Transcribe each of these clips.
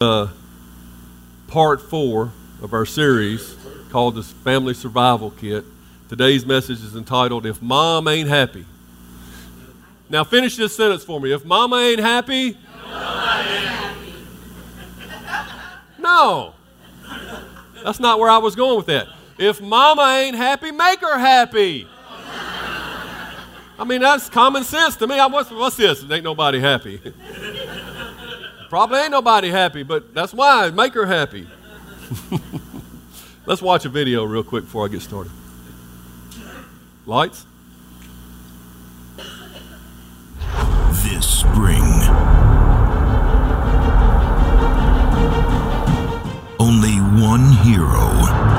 Uh, part four of our series called the Family Survival Kit. Today's message is entitled If Mom Ain't Happy. Now, finish this sentence for me. If Mama ain't happy, no. That's not where I was going with that. If Mama ain't happy, make her happy. I mean, that's common sense to me. I, what's, what's this? Ain't nobody happy. Probably ain't nobody happy, but that's why. Make her happy. Let's watch a video real quick before I get started. Lights? This spring, only one hero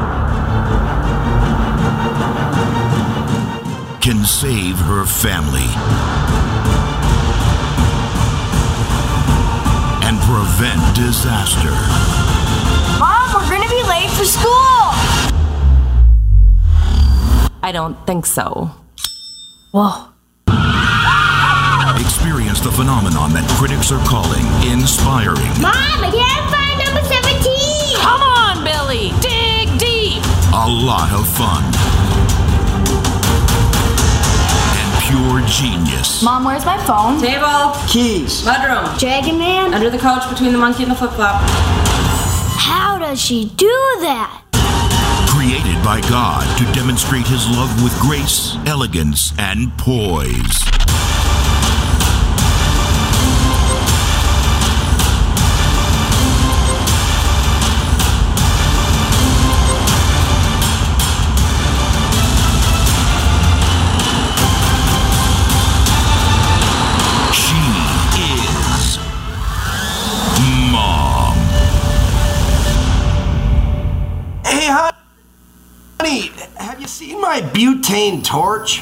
can save her family prevent disaster. Mom, we're gonna be late for school! I don't think so. Whoa. Experience the phenomenon that critics are calling inspiring Mom, I can't find number 17! Come on, Billy! Dig deep! a lot of fun, pure genius. Mom, where's my phone? Table, Keys. bedroom, Dragon Man? under the couch between the monkey and the flip flop. How does she do that? Created by God to demonstrate his love with grace, elegance, and poise. Butane torch?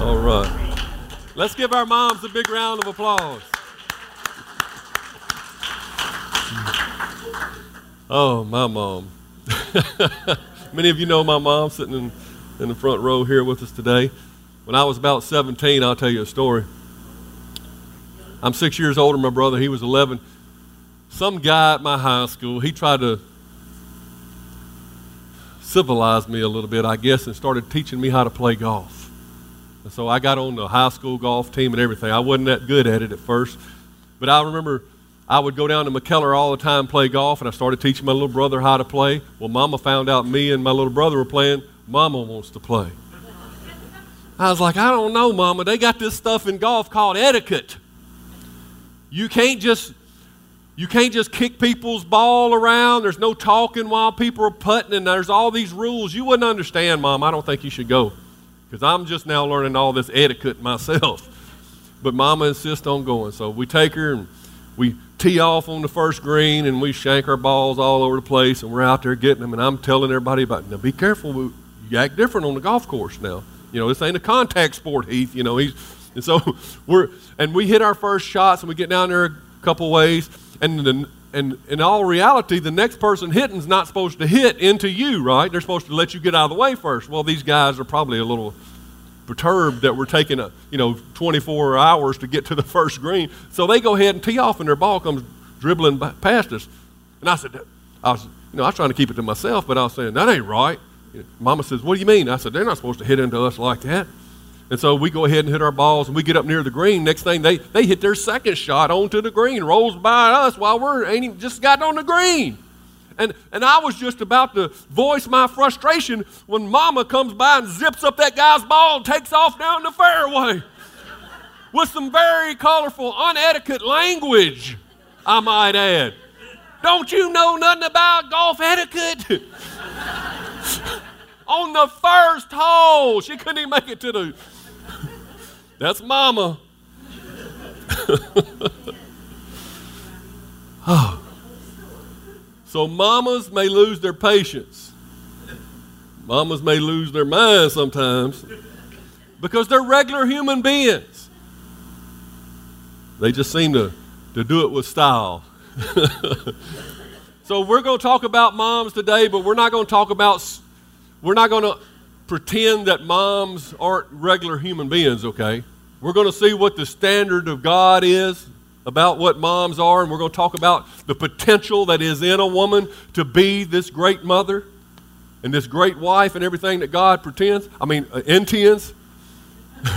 All right. Let's give our moms a big round of applause. Oh, my mom. Many of you know my mom sitting in, in the front row here with us today. When I was about 17, I'll tell you a story. I'm six years older than my brother. He was 11. Some guy at my high school, he tried to civilize me a little bit, I guess, and started teaching me how to play golf. And so I got on the high school golf team and everything. I wasn't that good at it at first, but I remember I would go down to McKellar all the time play golf, and I started teaching my little brother how to play. Well, Mama found out me and my little brother were playing. Mama wants to play. I was like, I don't know, Mama. They got this stuff in golf called etiquette. You can't just you can't just kick people's ball around. There's no talking while people are putting, and there's all these rules. You wouldn't understand, Mom. I don't think you should go. Because I'm just now learning all this etiquette myself. But Mama insists on going. So we take her and we tee off on the first green and we shank our balls all over the place and we're out there getting them. And I'm telling everybody about, now be careful. You act different on the golf course now. You know, this ain't a contact sport, Heath. You know, he's, and so we're, and we hit our first shots and we get down there a couple ways. And the, and in all reality, the next person hitting's not supposed to hit into you, right? They're supposed to let you get out of the way first. Well, these guys are probably a little perturbed that we're taking a you know 24 hours to get to the first green. So they go ahead and tee off, and their ball comes dribbling past us. And I said, I was you know I was trying to keep it to myself, but I was saying that ain't right. Mama says, "What do you mean?" I said, "They're not supposed to hit into us like that." And so we go ahead and hit our balls, and we get up near the green. Next thing, they, they hit their second shot onto the green, rolls by us while we're ain't even just got on the green. And, and I was just about to voice my frustration when Mama comes by and zips up that guy's ball and takes off down the fairway with some very colorful, unetiquette language, I might add. Don't you know nothing about golf etiquette? On the first hole, she couldn't even make it to the. That's mama. oh. So mamas may lose their patience. Mamas may lose their mind sometimes because they're regular human beings. They just seem to, to do it with style. so we're going to talk about moms today, but we're not going to talk about, we're not going to pretend that moms aren't regular human beings, okay? We're going to see what the standard of God is about what moms are, and we're going to talk about the potential that is in a woman to be this great mother and this great wife and everything that God pretends, I mean, uh, intends.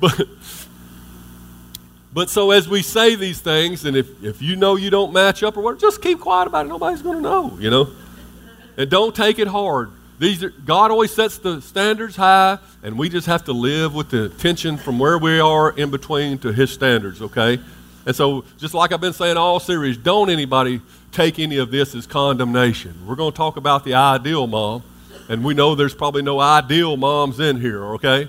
but, but so as we say these things, and if, if you know you don't match up or what, just keep quiet about it. Nobody's going to know, you know. And don't take it hard. These are, God always sets the standards high, and we just have to live with the tension from where we are in between to His standards, okay? And so, just like I've been saying all series, don't anybody take any of this as condemnation. We're going to talk about the ideal mom, and we know there's probably no ideal moms in here, okay?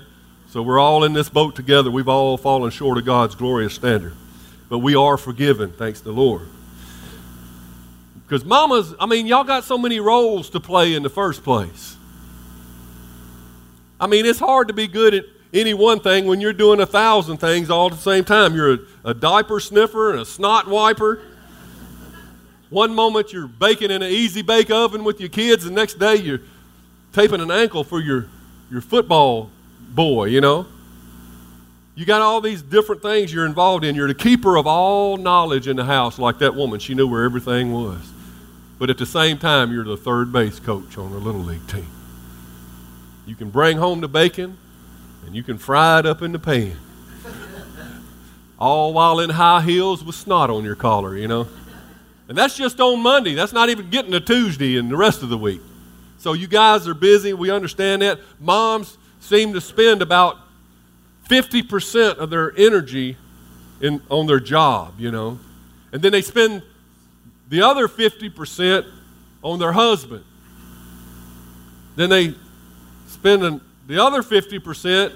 So we're all in this boat together. We've all fallen short of God's glorious standard. But we are forgiven, thanks to the Lord. Because mamas, I mean, y'all got so many roles to play in the first place. I mean, it's hard to be good at any one thing when you're doing a thousand things all at the same time. You're a, a diaper sniffer and a snot wiper. One moment you're baking in an easy bake oven with your kids, the next day you're taping an ankle for your, your football boy, you know. You got all these different things you're involved in. You're the keeper of all knowledge in the house, like that woman. She knew where everything was. But at the same time, you're the third base coach on a Little League team. You can bring home the bacon and you can fry it up in the pan. All while in high heels with snot on your collar, you know. And that's just on Monday. That's not even getting to Tuesday and the rest of the week. So you guys are busy. We understand that. Moms seem to spend about 50% of their energy in, on their job, you know. And then they spend the other 50% on their husband. Then they spend an, the other 50%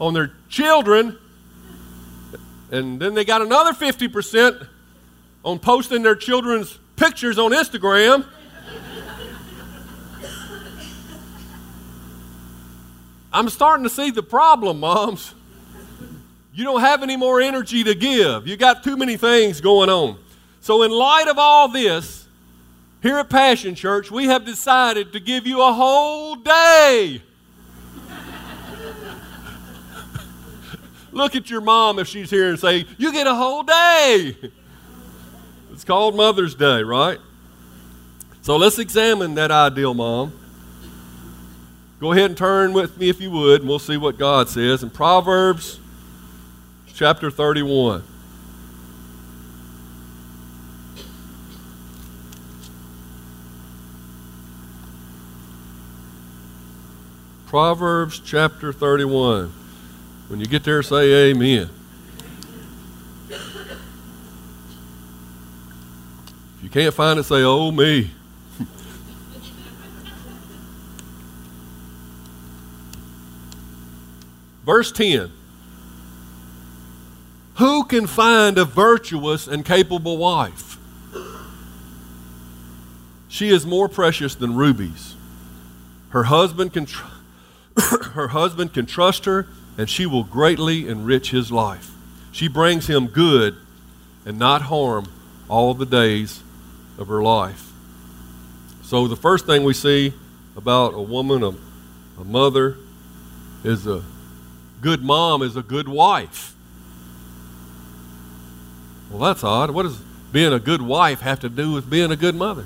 on their children. And then they got another 50% on posting their children's pictures on Instagram. I'm starting to see the problem, moms. You don't have any more energy to give. You got too many things going on. So, in light of all this, here at Passion Church, we have decided to give you a whole day. Look at your mom if she's here and say, You get a whole day. It's called Mother's Day, right? So let's examine that ideal mom. Go ahead and turn with me if you would, and we'll see what God says in Proverbs chapter 31. Proverbs chapter 31. When you get there, say amen. If you can't find it, say, oh me. Verse 10 Who can find a virtuous and capable wife? She is more precious than rubies. Her husband can. Tr- her husband can trust her, and she will greatly enrich his life. She brings him good and not harm all the days of her life. So, the first thing we see about a woman, a, a mother, is a good mom is a good wife. Well, that's odd. What does being a good wife have to do with being a good mother?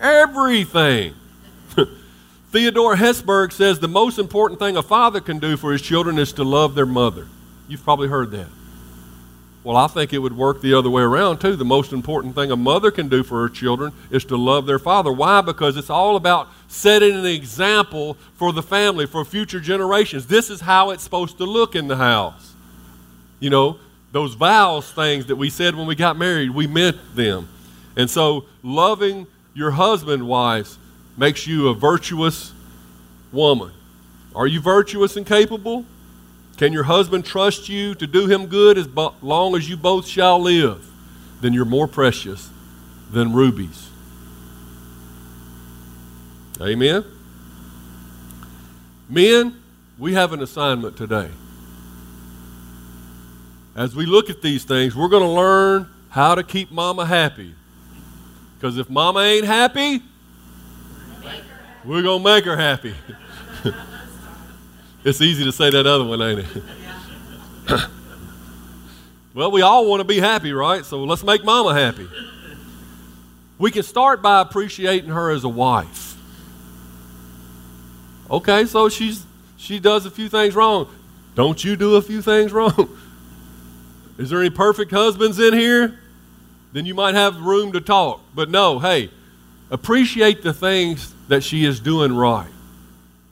Everything. Theodore Hesburgh says the most important thing a father can do for his children is to love their mother. You've probably heard that. Well, I think it would work the other way around, too. The most important thing a mother can do for her children is to love their father. Why? Because it's all about setting an example for the family, for future generations. This is how it's supposed to look in the house. You know, those vows things that we said when we got married, we meant them. And so, loving your husband, wives, makes you a virtuous woman. Are you virtuous and capable? Can your husband trust you to do him good as bo- long as you both shall live? Then you're more precious than rubies. Amen? Men, we have an assignment today. As we look at these things, we're going to learn how to keep mama happy. Because if mama ain't happy, we're going to make her happy. it's easy to say that other one, ain't it? well, we all want to be happy, right? So let's make mama happy. We can start by appreciating her as a wife. Okay, so she's she does a few things wrong. Don't you do a few things wrong? Is there any perfect husbands in here? Then you might have room to talk. But no, hey, appreciate the things that she is doing right.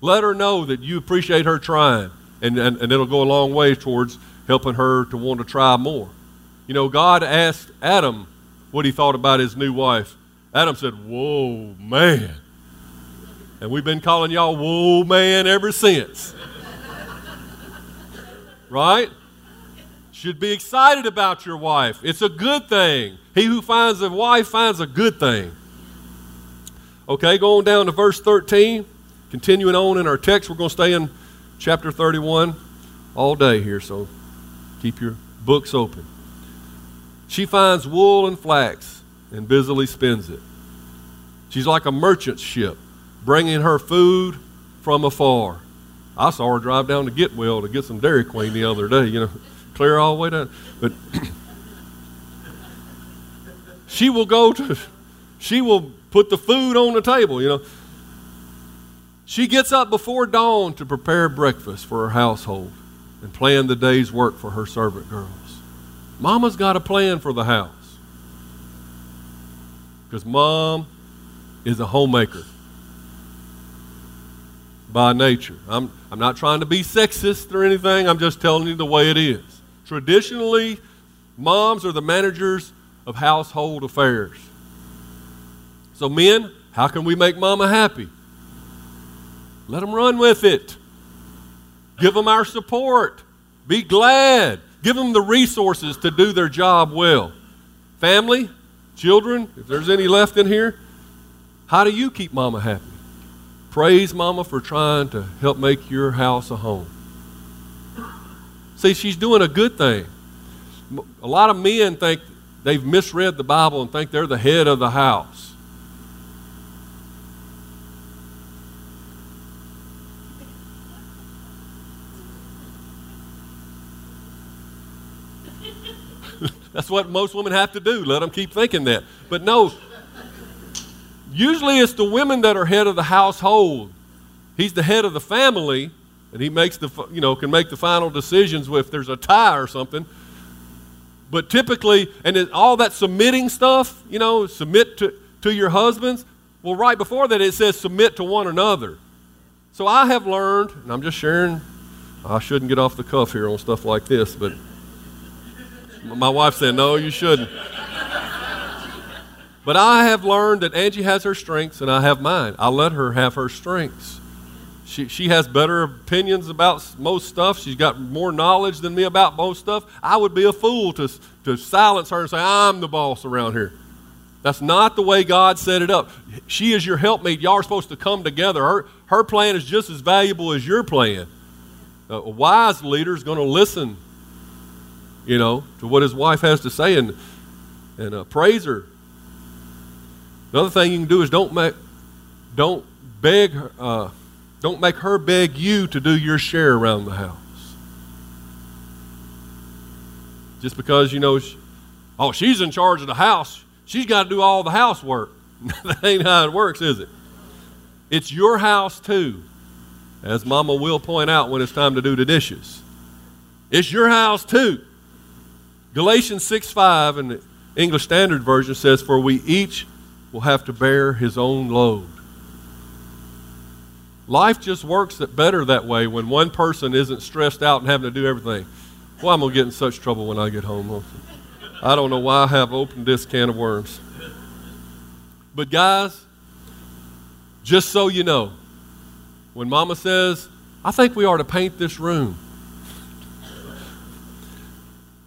Let her know that you appreciate her trying, and, and, and it'll go a long way towards helping her to want to try more. You know, God asked Adam what he thought about his new wife. Adam said, Whoa, man. And we've been calling y'all whoa man ever since. right? Should be excited about your wife. It's a good thing. He who finds a wife finds a good thing. Okay, going down to verse 13, continuing on in our text, we're going to stay in chapter 31 all day here, so keep your books open. She finds wool and flax and busily spins it. She's like a merchant ship bringing her food from afar. I saw her drive down to Getwell to get some Dairy Queen the other day, you know, clear all the way down. But she will go to, she will put the food on the table, you know. She gets up before dawn to prepare breakfast for her household and plan the day's work for her servant girls. Mama's got a plan for the house. Because mom is a homemaker by nature. I'm, I'm not trying to be sexist or anything, I'm just telling you the way it is. Traditionally, moms are the managers of household affairs. So, men, how can we make mama happy? Let them run with it. Give them our support. Be glad. Give them the resources to do their job well. Family, children, if there's any left in here, how do you keep mama happy? Praise mama for trying to help make your house a home. See, she's doing a good thing. A lot of men think they've misread the Bible and think they're the head of the house. That's what most women have to do. Let them keep thinking that. But no, usually it's the women that are head of the household. He's the head of the family, and he makes the you know can make the final decisions if there's a tie or something. But typically, and it, all that submitting stuff, you know, submit to, to your husbands. Well, right before that, it says submit to one another. So I have learned, and I'm just sharing. I shouldn't get off the cuff here on stuff like this, but my wife said, No, you shouldn't. But I have learned that Angie has her strengths and I have mine. I let her have her strengths. She, she has better opinions about most stuff. She's got more knowledge than me about most stuff. I would be a fool to, to silence her and say, I'm the boss around here. That's not the way God set it up. She is your helpmate. Y'all are supposed to come together. Her, her plan is just as valuable as your plan. Uh, a wise leader is going to listen you know, to what his wife has to say and, and uh, praise her. Another thing you can do is don't make, don't beg, uh, don't make her beg you to do your share around the house. Just because you know, she, oh, she's in charge of the house, she's got to do all the housework. that ain't how it works, is it? It's your house too, as Mama will point out when it's time to do the dishes. It's your house too. Galatians 6 5 in the English Standard Version says, For we each will have to bear his own load. Life just works better that way when one person isn't stressed out and having to do everything. Well, I'm going to get in such trouble when I get home. I don't know why I have opened this can of worms. But, guys, just so you know, when Mama says, I think we ought to paint this room,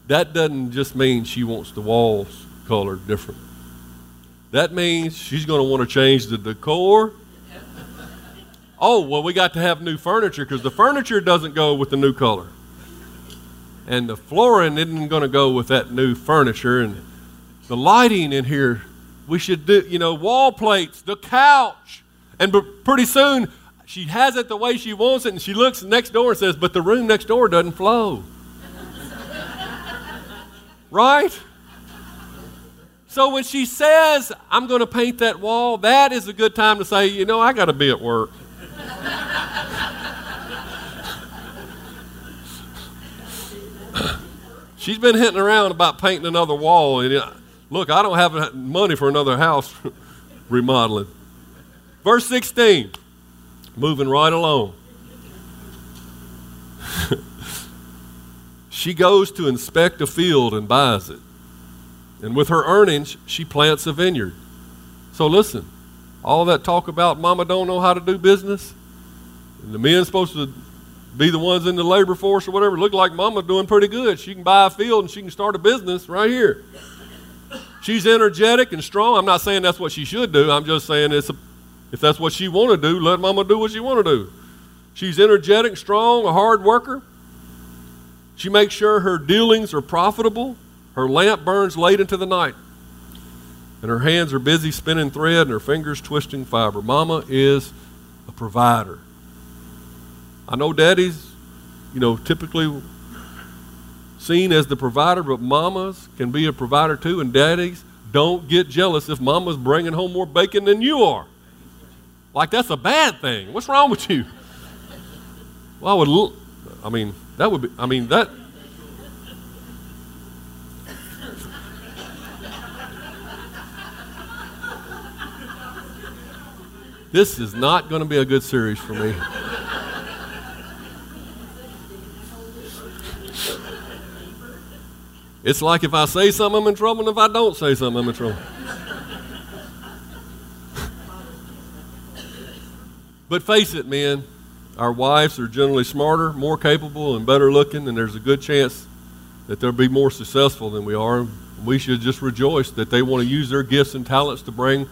that doesn't just mean she wants the walls colored different. That means she's going to want to change the decor. Oh, well, we got to have new furniture because the furniture doesn't go with the new color. And the flooring isn't going to go with that new furniture. And the lighting in here, we should do, you know, wall plates, the couch. And pretty soon, she has it the way she wants it, and she looks next door and says, But the room next door doesn't flow. Right? So when she says, I'm going to paint that wall, that is a good time to say, You know, I got to be at work. She's been hitting around about painting another wall. And uh, look, I don't have money for another house remodeling. Verse 16, moving right along. She goes to inspect a field and buys it. And with her earnings, she plants a vineyard. So listen, all that talk about mama don't know how to do business, and the men supposed to be the ones in the labor force or whatever. Look like mama's doing pretty good. She can buy a field and she can start a business right here. She's energetic and strong. I'm not saying that's what she should do. I'm just saying it's a, if that's what she want to do, let mama do what she want to do. She's energetic, strong, a hard worker. She makes sure her dealings are profitable. Her lamp burns late into the night. And her hands are busy spinning thread and her fingers twisting fiber. Mama is a provider. I know daddy's, you know, typically seen as the provider, but mamas can be a provider too, and daddies don't get jealous if mama's bringing home more bacon than you are. Like that's a bad thing. What's wrong with you? Well, I would, look, I mean, that would be, I mean, that. This is not going to be a good series for me. It's like if I say something, I'm in trouble, and if I don't say something, I'm in trouble. but face it, men, our wives are generally smarter, more capable, and better looking, and there's a good chance that they'll be more successful than we are. We should just rejoice that they want to use their gifts and talents to bring,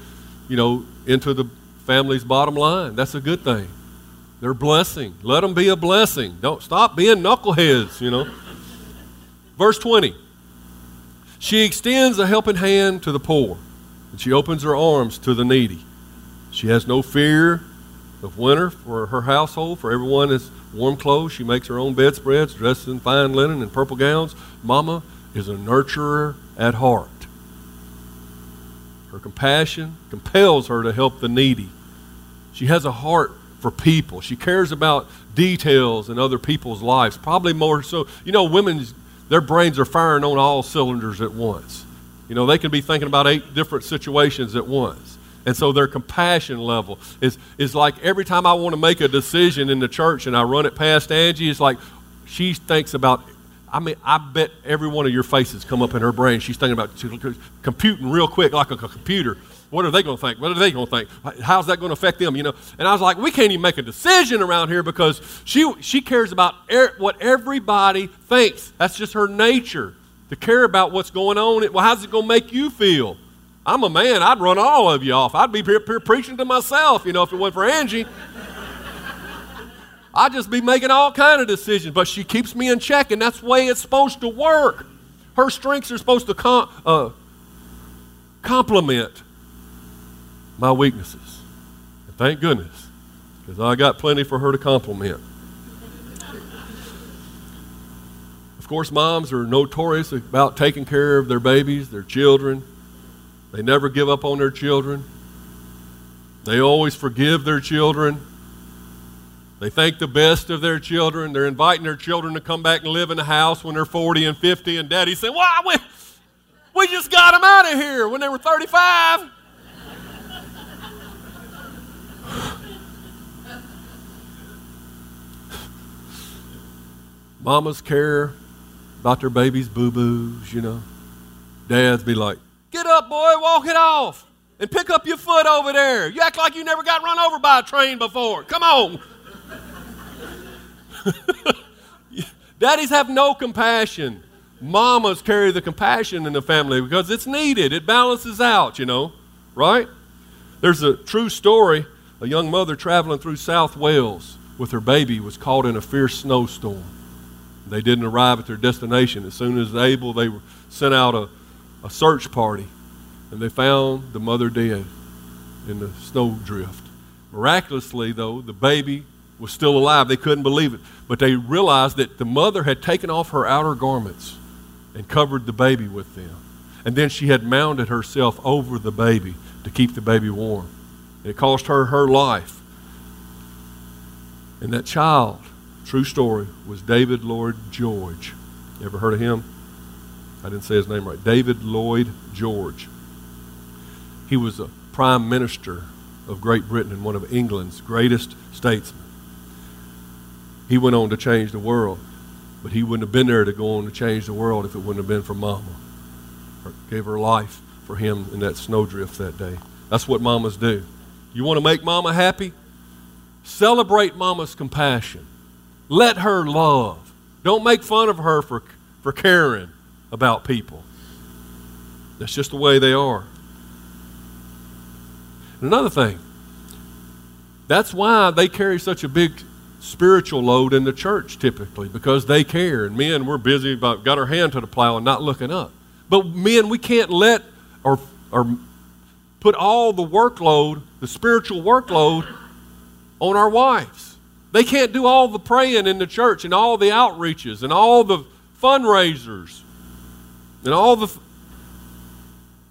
you know, into the family's bottom line. That's a good thing. They're blessing. Let them be a blessing. Don't stop being knuckleheads, you know. Verse 20. She extends a helping hand to the poor, and she opens her arms to the needy. She has no fear of winter for her household, for everyone is warm clothes. She makes her own bedspreads, dressed in fine linen and purple gowns. Mama is a nurturer at heart. Her compassion compels her to help the needy. She has a heart for people. She cares about details in other people's lives, probably more so. You know, women's their brains are firing on all cylinders at once. You know, they can be thinking about eight different situations at once. And so their compassion level is, is like every time I want to make a decision in the church and I run it past Angie, it's like she thinks about, I mean, I bet every one of your faces come up in her brain. She's thinking about computing real quick like a computer what are they going to think? What are they going to think? How's that going to affect them? You know. And I was like, we can't even make a decision around here because she she cares about er, what everybody thinks. That's just her nature to care about what's going on. Well, how's it going to make you feel? I'm a man. I'd run all of you off. I'd be here, preaching to myself, you know, if it wasn't for Angie. I'd just be making all kind of decisions. But she keeps me in check, and that's the way it's supposed to work. Her strengths are supposed to com- uh, complement my weaknesses. And thank goodness, because I got plenty for her to compliment. Of course, moms are notorious about taking care of their babies, their children. They never give up on their children. They always forgive their children. They think the best of their children. They're inviting their children to come back and live in the house when they're 40 and 50. And daddy said, Why? We, we just got them out of here when they were 35. Mamas care about their babies' boo boos, you know. Dads be like, Get up, boy, walk it off, and pick up your foot over there. You act like you never got run over by a train before. Come on. Daddies have no compassion. Mamas carry the compassion in the family because it's needed. It balances out, you know, right? There's a true story. A young mother traveling through South Wales with her baby was caught in a fierce snowstorm. They didn't arrive at their destination. As soon as able, they were sent out a, a search party, and they found the mother dead in the snowdrift. Miraculously, though, the baby was still alive. They couldn't believe it. But they realized that the mother had taken off her outer garments and covered the baby with them. And then she had mounded herself over the baby to keep the baby warm. And it cost her her life. And that child, true story, was David Lloyd George. You ever heard of him? I didn't say his name right. David Lloyd George. He was a prime minister of Great Britain and one of England's greatest statesmen. He went on to change the world, but he wouldn't have been there to go on to change the world if it wouldn't have been for Mama. Her, gave her life for him in that snowdrift that day. That's what mamas do. You want to make mama happy? Celebrate mama's compassion. Let her love. Don't make fun of her for, for caring about people. That's just the way they are. And another thing, that's why they carry such a big spiritual load in the church typically because they care. And men, we're busy about got our hand to the plow and not looking up. But men, we can't let or or put all the workload, the spiritual workload, on our wives. They can't do all the praying in the church and all the outreaches and all the fundraisers and all the.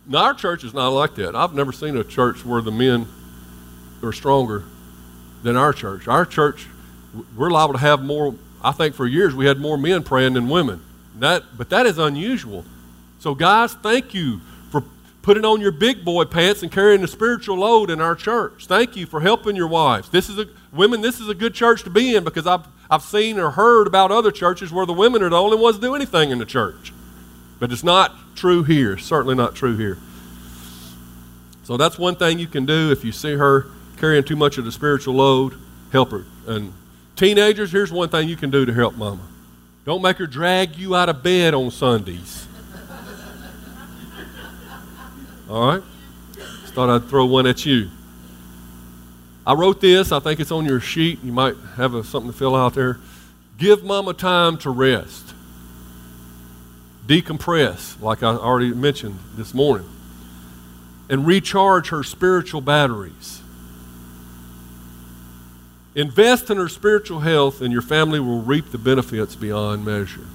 Now, our church is not like that. I've never seen a church where the men are stronger than our church. Our church, we're liable to have more. I think for years we had more men praying than women. That, but that is unusual. So, guys, thank you for putting on your big boy pants and carrying the spiritual load in our church. Thank you for helping your wives. This is a women. This is a good church to be in because I've I've seen or heard about other churches where the women are the only ones do anything in the church. But it's not true here. Certainly not true here. So that's one thing you can do if you see her carrying too much of the spiritual load, help her. And teenagers, here's one thing you can do to help mama. Don't make her drag you out of bed on Sundays. All right? Just thought I'd throw one at you. I wrote this. I think it's on your sheet. You might have a, something to fill out there. Give mama time to rest decompress, like I already mentioned this morning, and recharge her spiritual batteries. Invest in her spiritual health, and your family will reap the benefits beyond measure.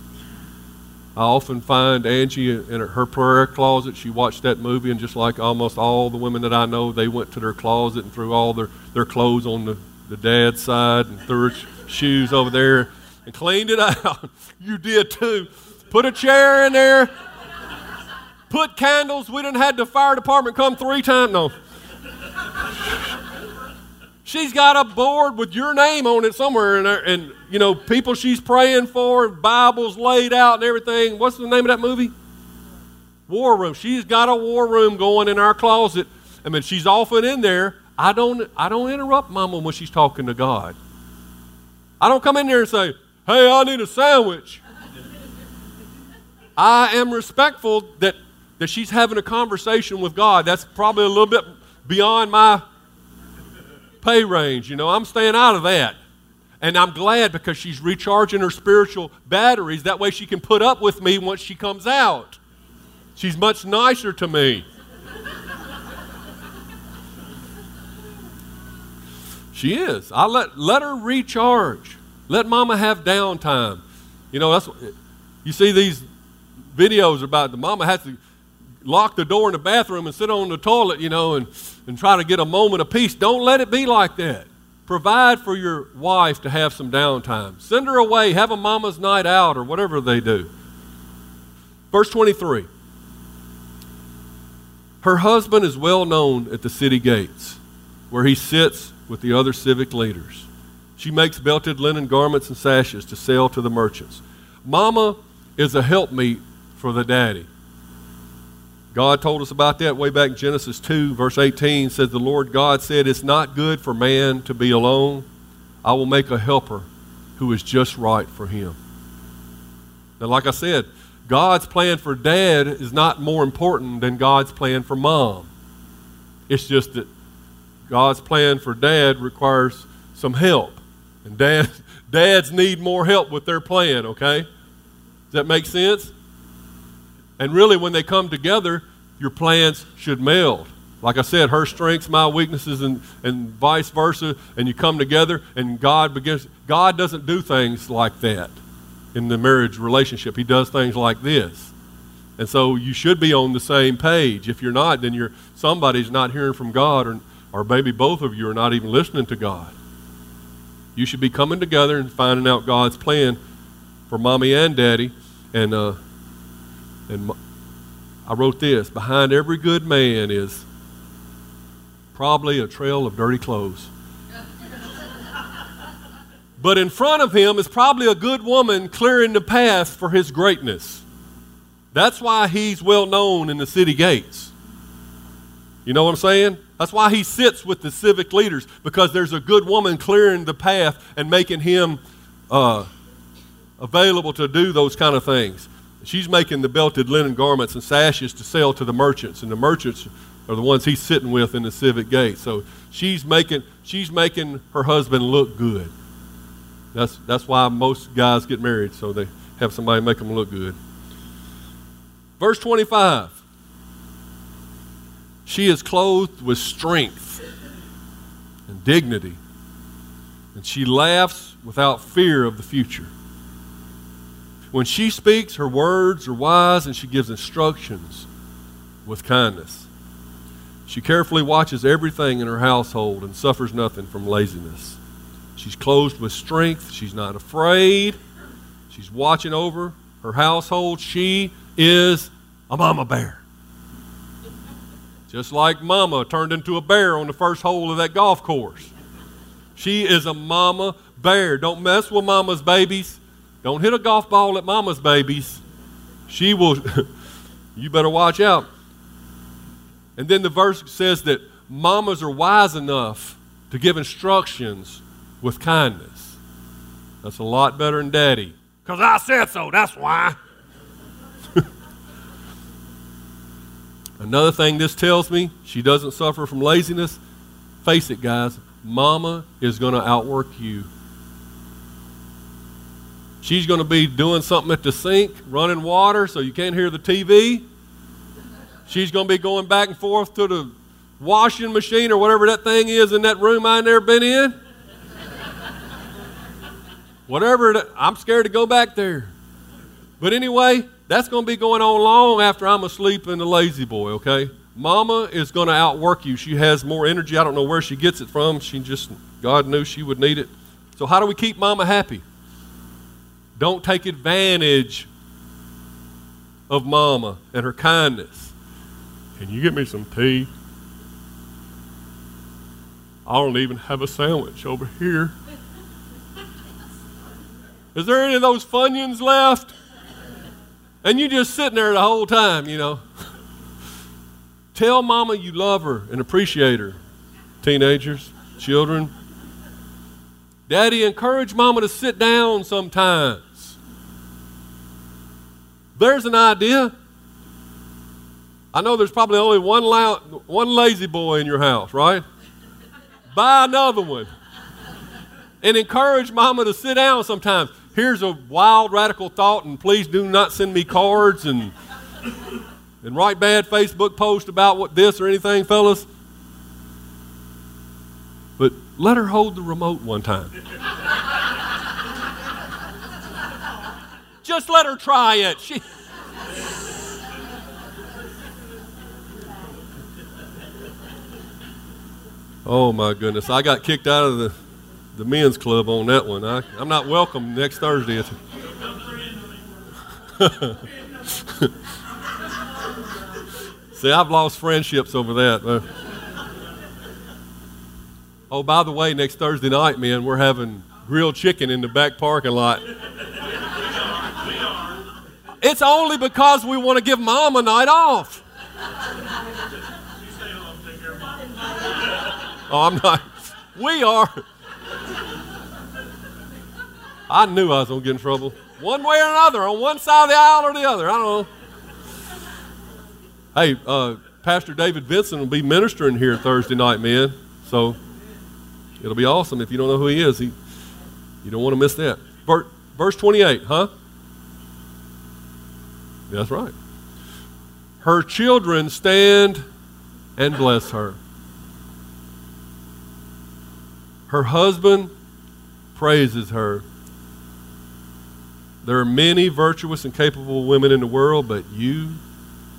I often find Angie in her prayer closet. She watched that movie, and just like almost all the women that I know, they went to their closet and threw all their, their clothes on the, the dad's side and threw her shoes over there and cleaned it out. you did too. Put a chair in there. Put candles. We didn't had the fire department come three times. No. She's got a board with your name on it somewhere, and, and you know people she's praying for, Bibles laid out and everything. What's the name of that movie? War Room. She's got a war room going in our closet. I mean, she's often in there. I don't. I don't interrupt Mama when she's talking to God. I don't come in there and say, "Hey, I need a sandwich." I am respectful that, that she's having a conversation with God. That's probably a little bit beyond my pay range. You know, I'm staying out of that. And I'm glad because she's recharging her spiritual batteries. That way she can put up with me once she comes out. She's much nicer to me. She is. I let let her recharge. Let mama have downtime. You know, that's you see these videos about the mama has to lock the door in the bathroom and sit on the toilet, you know, and, and try to get a moment of peace. Don't let it be like that. Provide for your wife to have some downtime. Send her away. Have a mama's night out or whatever they do. Verse 23 Her husband is well known at the city gates, where he sits with the other civic leaders. She makes belted linen garments and sashes to sell to the merchants. Mama is a helpmeet for the daddy. God told us about that way back in Genesis 2, verse 18 says, The Lord God said, It's not good for man to be alone. I will make a helper who is just right for him. Now, like I said, God's plan for dad is not more important than God's plan for mom. It's just that God's plan for dad requires some help. And dad, dads need more help with their plan, okay? Does that make sense? And really, when they come together, your plans should meld. Like I said, her strengths, my weaknesses, and, and vice versa, and you come together, and God begins. God doesn't do things like that in the marriage relationship. He does things like this. And so you should be on the same page. If you're not, then you're somebody's not hearing from God, or, or maybe both of you are not even listening to God. You should be coming together and finding out God's plan for mommy and daddy. And uh, and I wrote this behind every good man is probably a trail of dirty clothes. but in front of him is probably a good woman clearing the path for his greatness. That's why he's well known in the city gates. You know what I'm saying? That's why he sits with the civic leaders because there's a good woman clearing the path and making him uh, available to do those kind of things. She's making the belted linen garments and sashes to sell to the merchants, and the merchants are the ones he's sitting with in the civic gate. So she's making she's making her husband look good. That's that's why most guys get married, so they have somebody make them look good. Verse 25. She is clothed with strength and dignity, and she laughs without fear of the future. When she speaks, her words are wise and she gives instructions with kindness. She carefully watches everything in her household and suffers nothing from laziness. She's clothed with strength. She's not afraid. She's watching over her household. She is a mama bear. Just like mama turned into a bear on the first hole of that golf course. She is a mama bear. Don't mess with mama's babies. Don't hit a golf ball at mama's babies. She will, you better watch out. And then the verse says that mamas are wise enough to give instructions with kindness. That's a lot better than daddy. Because I said so, that's why. Another thing this tells me, she doesn't suffer from laziness. Face it, guys, mama is going to outwork you. She's going to be doing something at the sink, running water so you can't hear the TV. She's going to be going back and forth to the washing machine or whatever that thing is in that room I never been in. whatever, I'm scared to go back there. But anyway, that's going to be going on long after I'm asleep in the lazy boy, okay? Mama is going to outwork you. She has more energy. I don't know where she gets it from. She just, God knew she would need it. So, how do we keep mama happy? Don't take advantage of mama and her kindness. Can you get me some tea? I don't even have a sandwich over here. Is there any of those Funyuns left? And you just sitting there the whole time, you know. Tell mama you love her and appreciate her. Teenagers, children. Daddy, encourage mama to sit down sometimes. There's an idea. I know there's probably only one, loud, one lazy boy in your house, right? Buy another one. And encourage mama to sit down sometimes. Here's a wild, radical thought, and please do not send me cards and, and write bad Facebook posts about what this or anything, fellas. But let her hold the remote one time. Just let her try it. She... Oh my goodness. I got kicked out of the, the men's club on that one. I, I'm not welcome next Thursday. See, I've lost friendships over that. Uh, oh, by the way, next Thursday night, man, we're having grilled chicken in the back parking lot. It's only because we want to give mom a night off. Oh, I'm not. We are. I knew I was going to get in trouble. One way or another, on one side of the aisle or the other. I don't know. Hey, uh, Pastor David Vincent will be ministering here Thursday night, man. So it'll be awesome. If you don't know who he is, he, you don't want to miss that. Verse 28, huh? That's right. Her children stand and bless her. Her husband praises her. There are many virtuous and capable women in the world, but you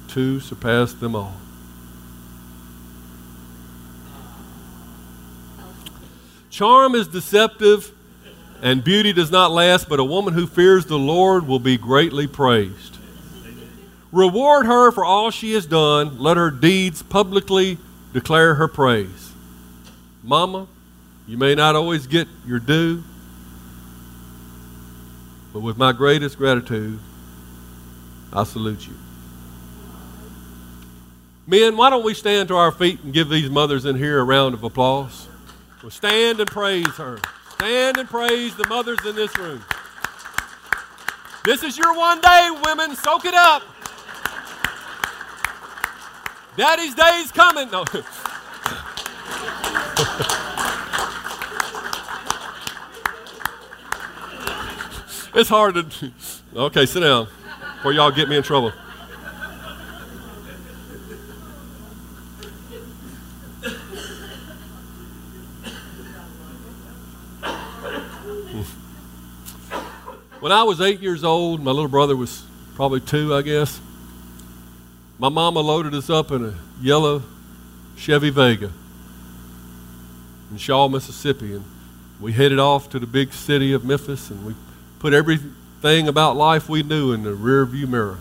too surpass them all. Charm is deceptive and beauty does not last, but a woman who fears the Lord will be greatly praised. Reward her for all she has done. Let her deeds publicly declare her praise. Mama, you may not always get your due, but with my greatest gratitude, I salute you. Men, why don't we stand to our feet and give these mothers in here a round of applause? We'll stand and praise her. Stand and praise the mothers in this room. This is your one day, women. Soak it up. Daddy's day's coming. No. It's hard to. Okay, sit down before y'all get me in trouble. When I was eight years old, my little brother was probably two, I guess. My mama loaded us up in a yellow Chevy Vega in Shaw, Mississippi, and we headed off to the big city of Memphis, and we put everything about life we knew in the rear view mirror.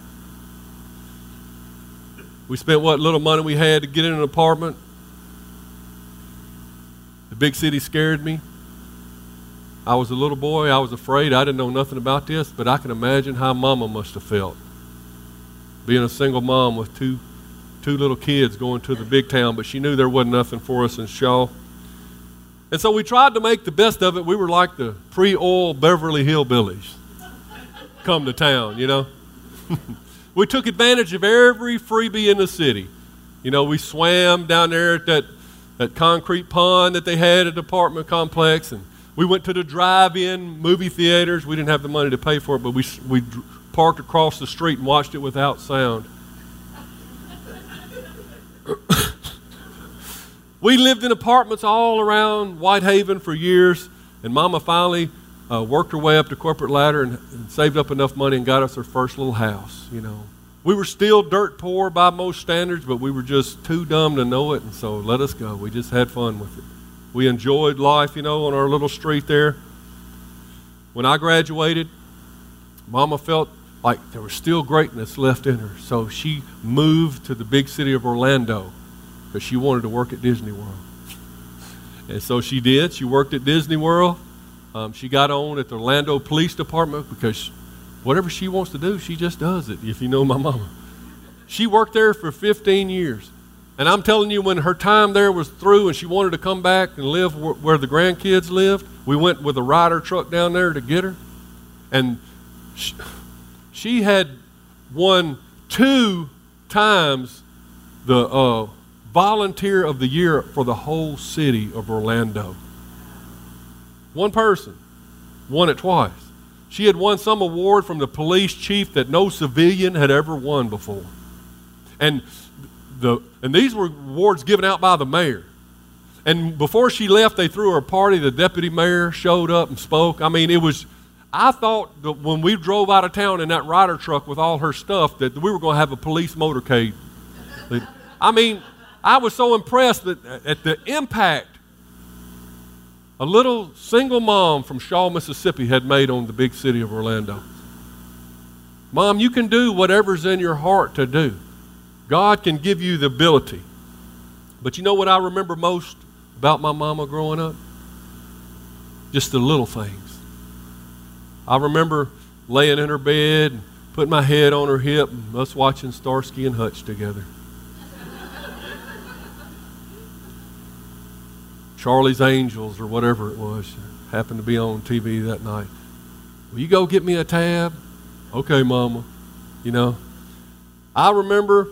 We spent what little money we had to get in an apartment. The big city scared me. I was a little boy. I was afraid. I didn't know nothing about this, but I can imagine how Mama must have felt. Being a single mom with two, two little kids going to the big town, but she knew there wasn't nothing for us in Shaw. And so we tried to make the best of it. We were like the pre oil Beverly Hillbillies come to town, you know. we took advantage of every freebie in the city. You know, we swam down there at that, that concrete pond that they had at the apartment complex, and we went to the drive in movie theaters. We didn't have the money to pay for it, but we, we parked across the street and watched it without sound. We lived in apartments all around Whitehaven for years, and Mama finally uh, worked her way up the corporate ladder and, and, saved up enough money and got us our first little house. You know, we were still dirt poor by most standards, but we were just too dumb to know it, and so let us go. We just had fun with it. We enjoyed life, you know, on our little street there. When I graduated, Mama felt like there was still greatness left in her, so she moved to the big city of Orlando because she wanted to work at Disney World. And so she did. She worked at Disney World. Um, she got on at the Orlando Police Department because whatever she wants to do, she just does it, if you know my mama. She worked there for 15 years. And I'm telling you, when her time there was through and she wanted to come back and live where the grandkids lived, we went with a Ryder truck down there to get her. And she, she had won two times the uh, volunteer of the year for the whole city of Orlando. One person won it twice. She had won some award from the police chief that no civilian had ever won before. And the and these were awards given out by the mayor. And before she left, they threw her a party. The deputy mayor showed up and spoke. I mean, it was I thought that when we drove out of town in that Ryder truck with all her stuff that we were going to have a police motorcade. I mean, I was so impressed that at the impact a little single mom from Shaw, Mississippi had made on the big city of Orlando. Mom, you can do whatever's in your heart to do. God can give you the ability. But you know what I remember most about my mama growing up? Just the little things. I remember laying in her bed, put my head on her hip and us watching Starsky and Hutch together. Charlie's Angels or whatever it was happened to be on TV that night. Will you go get me a tab? Okay, Mama. You know, I remember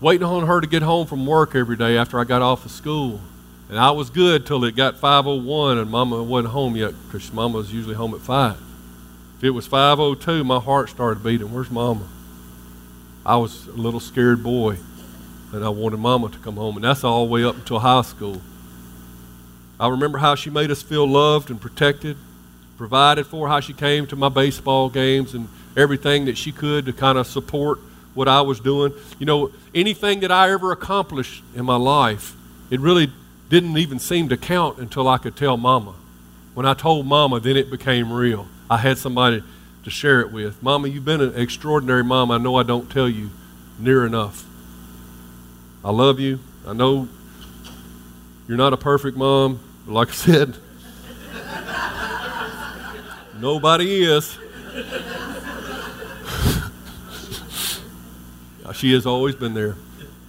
waiting on her to get home from work every day after I got off of school. And I was good till it got 501 and Mama wasn't home yet because Mama was usually home at 5. If it was 502, my heart started beating. Where's Mama? I was a little scared boy and I wanted Mama to come home. And that's all the way up until high school. I remember how she made us feel loved and protected, provided for, how she came to my baseball games and everything that she could to kind of support what I was doing. You know, anything that I ever accomplished in my life, it really didn't even seem to count until I could tell Mama. When I told Mama, then it became real. I had somebody to share it with. Mama, you've been an extraordinary mom. I know I don't tell you near enough. I love you. I know you're not a perfect mom. But like I said, nobody is. she has always been there.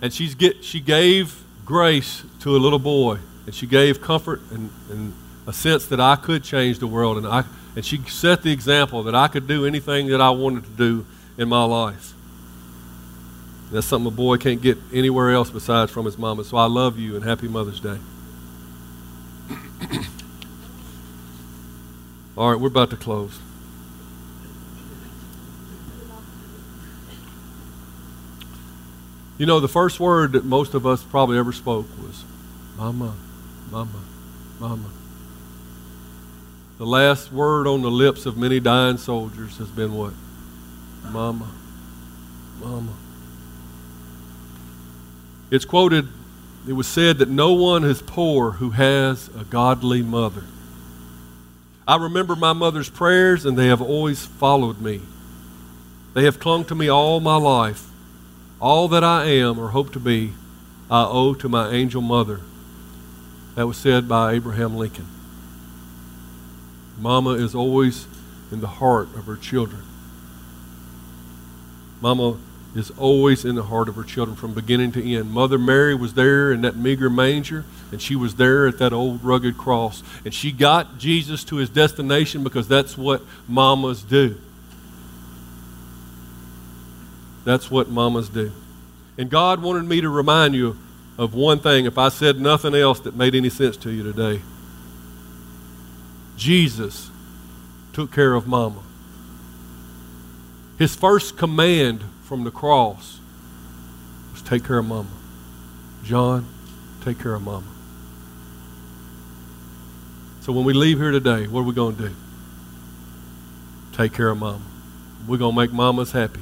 And she's get, she gave grace to a little boy, and she gave comfort and, and a sense that I could change the world. And, I, and she set the example that I could do anything that I wanted to do in my life. That's something a boy can't get anywhere else besides from his mama. So I love you and happy Mother's Day. All right, we're about to close. You know, the first word that most of us probably ever spoke was Mama, Mama, Mama. The last word on the lips of many dying soldiers has been what? Mama, Mama. It's quoted, it was said that no one is poor who has a godly mother. I remember my mother's prayers, and they have always followed me. They have clung to me all my life. All that I am or hope to be, I owe to my angel mother. That was said by Abraham Lincoln. Mama is always in the heart of her children. Mama is always in the heart of her children from beginning to end. Mother Mary was there in that meager manger, and she was there at that old rugged cross. And she got Jesus to his destination because that's what mamas do. That's what mamas do. And God wanted me to remind you of one thing if I said nothing else that made any sense to you today. Jesus took care of mama. His first command from the cross was take care of mama. John, take care of mama. So when we leave here today, what are we going to do? Take care of mama. We're going to make mamas happy.